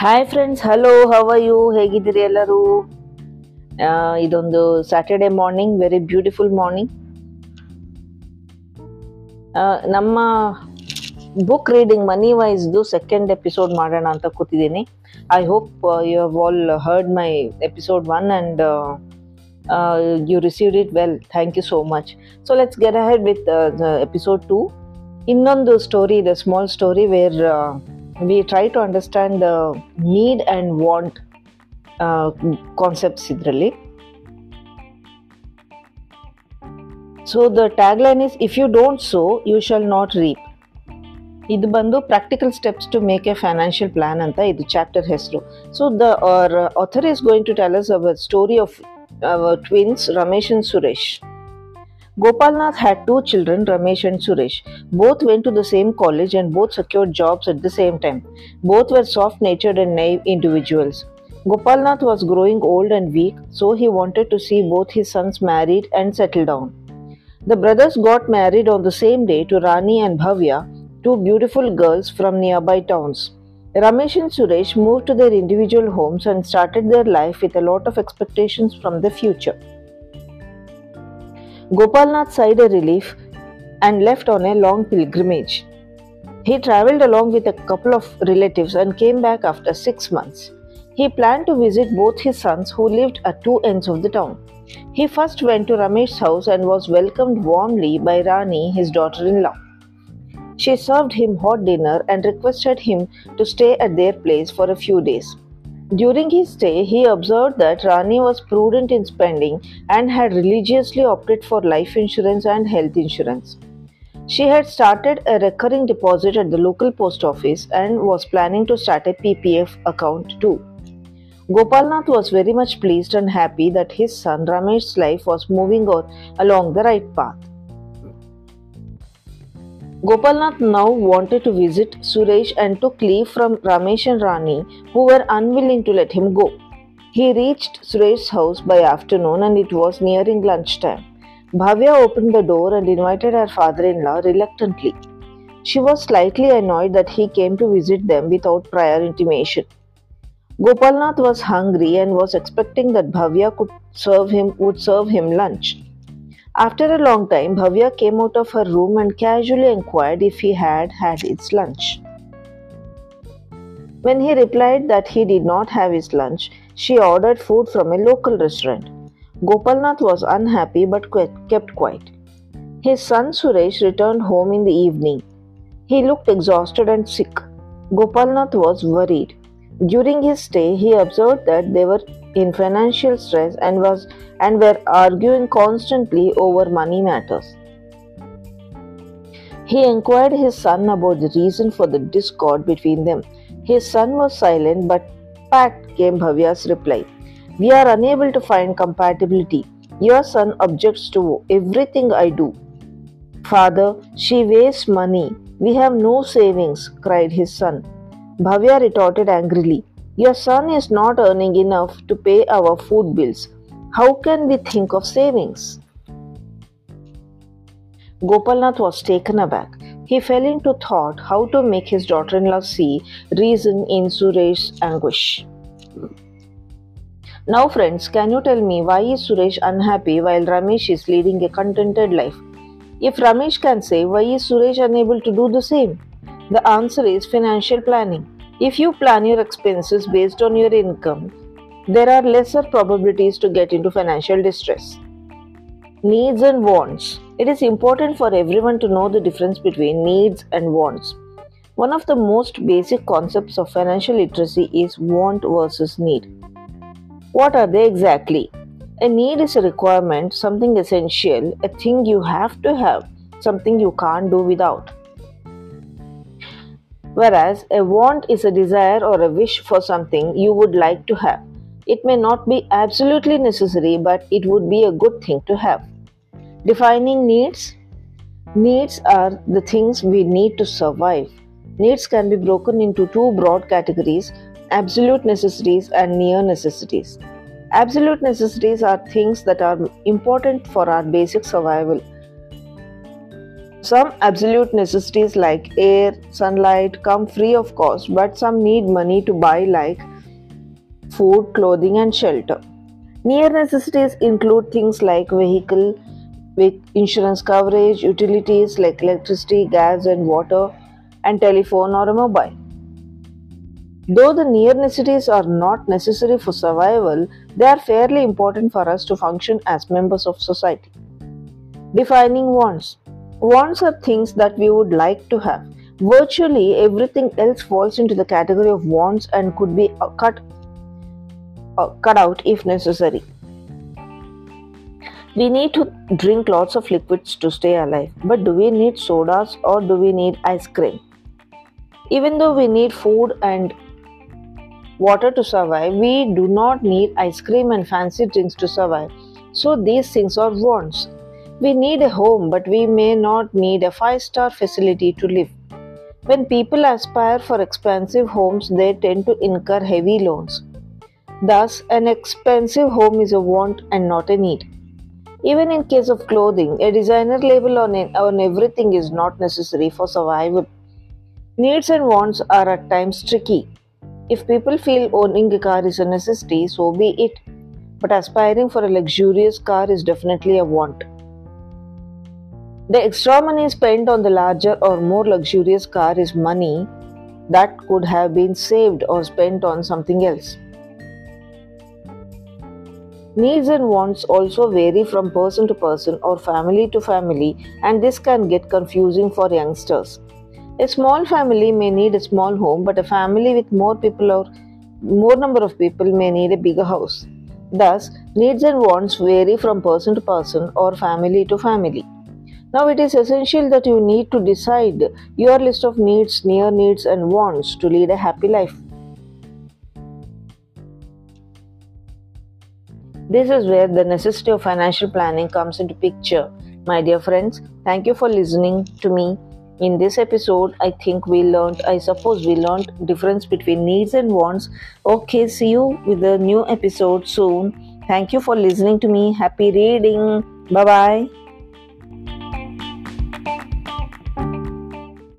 Hi friends hello how are you ಹೇಗಿದ್ದೀರಿ ಎಲ್ಲರೂ? ಇದೊಂದು Saturday morning very beautiful morning ನಮ್ಮ ಬುಕ್ ರೀಡಿಂಗ್ ಮನಿ ವೈಸ್ದು ಸೆಕೆಂಡ್ ಎಪಿಸೋಡ್ ಮಾಡೋಣ ಅಂತ ಕೂತಿದ್ದೀನಿ. I hope you have all heard my episode one and you received it well thank you so much so let's get ahead with episode two ಇನ್ನೊಂದು story ಇದೆ small story where we try to understand the need and want uh, concepts ಇದರಲ್ಲಿ so the tagline is if you don't so you shall not reap ಇದು ಬಂದು practical steps to make a financial plan ಅಂತ ಇದು chapter ಹೆಸರು so the author is going to tell us our story of twins Ramesh and Suresh Gopalnath had two children, Ramesh and Suresh. Both went to the same college and both secured jobs at the same time. Both were soft natured and naive individuals. Gopalnath was growing old and weak, so he wanted to see both his sons married and settled down. The brothers got married on the same day to Rani and Bhavya, two beautiful girls from nearby towns. Ramesh and Suresh moved to their individual homes and started their life with a lot of expectations from the future. Gopalnath sighed a relief and left on a long pilgrimage. He traveled along with a couple of relatives and came back after six months. He planned to visit both his sons who lived at two ends of the town. He first went to Ramesh's house and was welcomed warmly by Rani, his daughter in law. She served him hot dinner and requested him to stay at their place for a few days. During his stay, he observed that Rani was prudent in spending and had religiously opted for life insurance and health insurance. She had started a recurring deposit at the local post office and was planning to start a PPF account too. Gopalnath was very much pleased and happy that his son Ramesh's life was moving on along the right path. Gopalnath now wanted to visit Suresh and took leave from Ramesh and Rani, who were unwilling to let him go. He reached Suresh's house by afternoon and it was nearing lunchtime. Bhavya opened the door and invited her father in law reluctantly. She was slightly annoyed that he came to visit them without prior intimation. Gopalnath was hungry and was expecting that Bhavya could serve him would serve him lunch. After a long time, Bhavya came out of her room and casually inquired if he had had his lunch. When he replied that he did not have his lunch, she ordered food from a local restaurant. Gopalnath was unhappy but kept quiet. His son Suresh returned home in the evening. He looked exhausted and sick. Gopalnath was worried. During his stay, he observed that they were in financial stress and was and were arguing constantly over money matters. He inquired his son about the reason for the discord between them. His son was silent, but pat came Bhavya's reply. We are unable to find compatibility. Your son objects to everything I do. Father, she wastes money. We have no savings, cried his son. Bhavya retorted angrily. Your son is not earning enough to pay our food bills. How can we think of savings? Gopalnath was taken aback. He fell into thought how to make his daughter in law see reason in Suresh's anguish. Now, friends, can you tell me why is Suresh unhappy while Ramesh is leading a contented life? If Ramesh can say, why is Suresh unable to do the same? The answer is financial planning. If you plan your expenses based on your income, there are lesser probabilities to get into financial distress. Needs and wants. It is important for everyone to know the difference between needs and wants. One of the most basic concepts of financial literacy is want versus need. What are they exactly? A need is a requirement, something essential, a thing you have to have, something you can't do without. Whereas a want is a desire or a wish for something you would like to have. It may not be absolutely necessary, but it would be a good thing to have. Defining needs Needs are the things we need to survive. Needs can be broken into two broad categories absolute necessities and near necessities. Absolute necessities are things that are important for our basic survival. Some absolute necessities like air, sunlight come free of cost, but some need money to buy, like food, clothing, and shelter. Near necessities include things like vehicle, with insurance coverage, utilities like electricity, gas, and water, and telephone or a mobile. Though the near necessities are not necessary for survival, they are fairly important for us to function as members of society. Defining wants. Wants are things that we would like to have. Virtually everything else falls into the category of wants and could be uh, cut, uh, cut out if necessary. We need to drink lots of liquids to stay alive, but do we need sodas or do we need ice cream? Even though we need food and water to survive, we do not need ice cream and fancy drinks to survive. So these things are wants. We need a home, but we may not need a five star facility to live. When people aspire for expensive homes, they tend to incur heavy loans. Thus, an expensive home is a want and not a need. Even in case of clothing, a designer label on, on everything is not necessary for survival. Needs and wants are at times tricky. If people feel owning a car is a necessity, so be it. But aspiring for a luxurious car is definitely a want. The extra money spent on the larger or more luxurious car is money that could have been saved or spent on something else. Needs and wants also vary from person to person or family to family, and this can get confusing for youngsters. A small family may need a small home, but a family with more people or more number of people may need a bigger house. Thus, needs and wants vary from person to person or family to family. Now it is essential that you need to decide your list of needs, near needs, and wants to lead a happy life. This is where the necessity of financial planning comes into picture. My dear friends, thank you for listening to me. In this episode, I think we learned, I suppose we learned difference between needs and wants. Okay, see you with a new episode soon. Thank you for listening to me. Happy reading. Bye bye.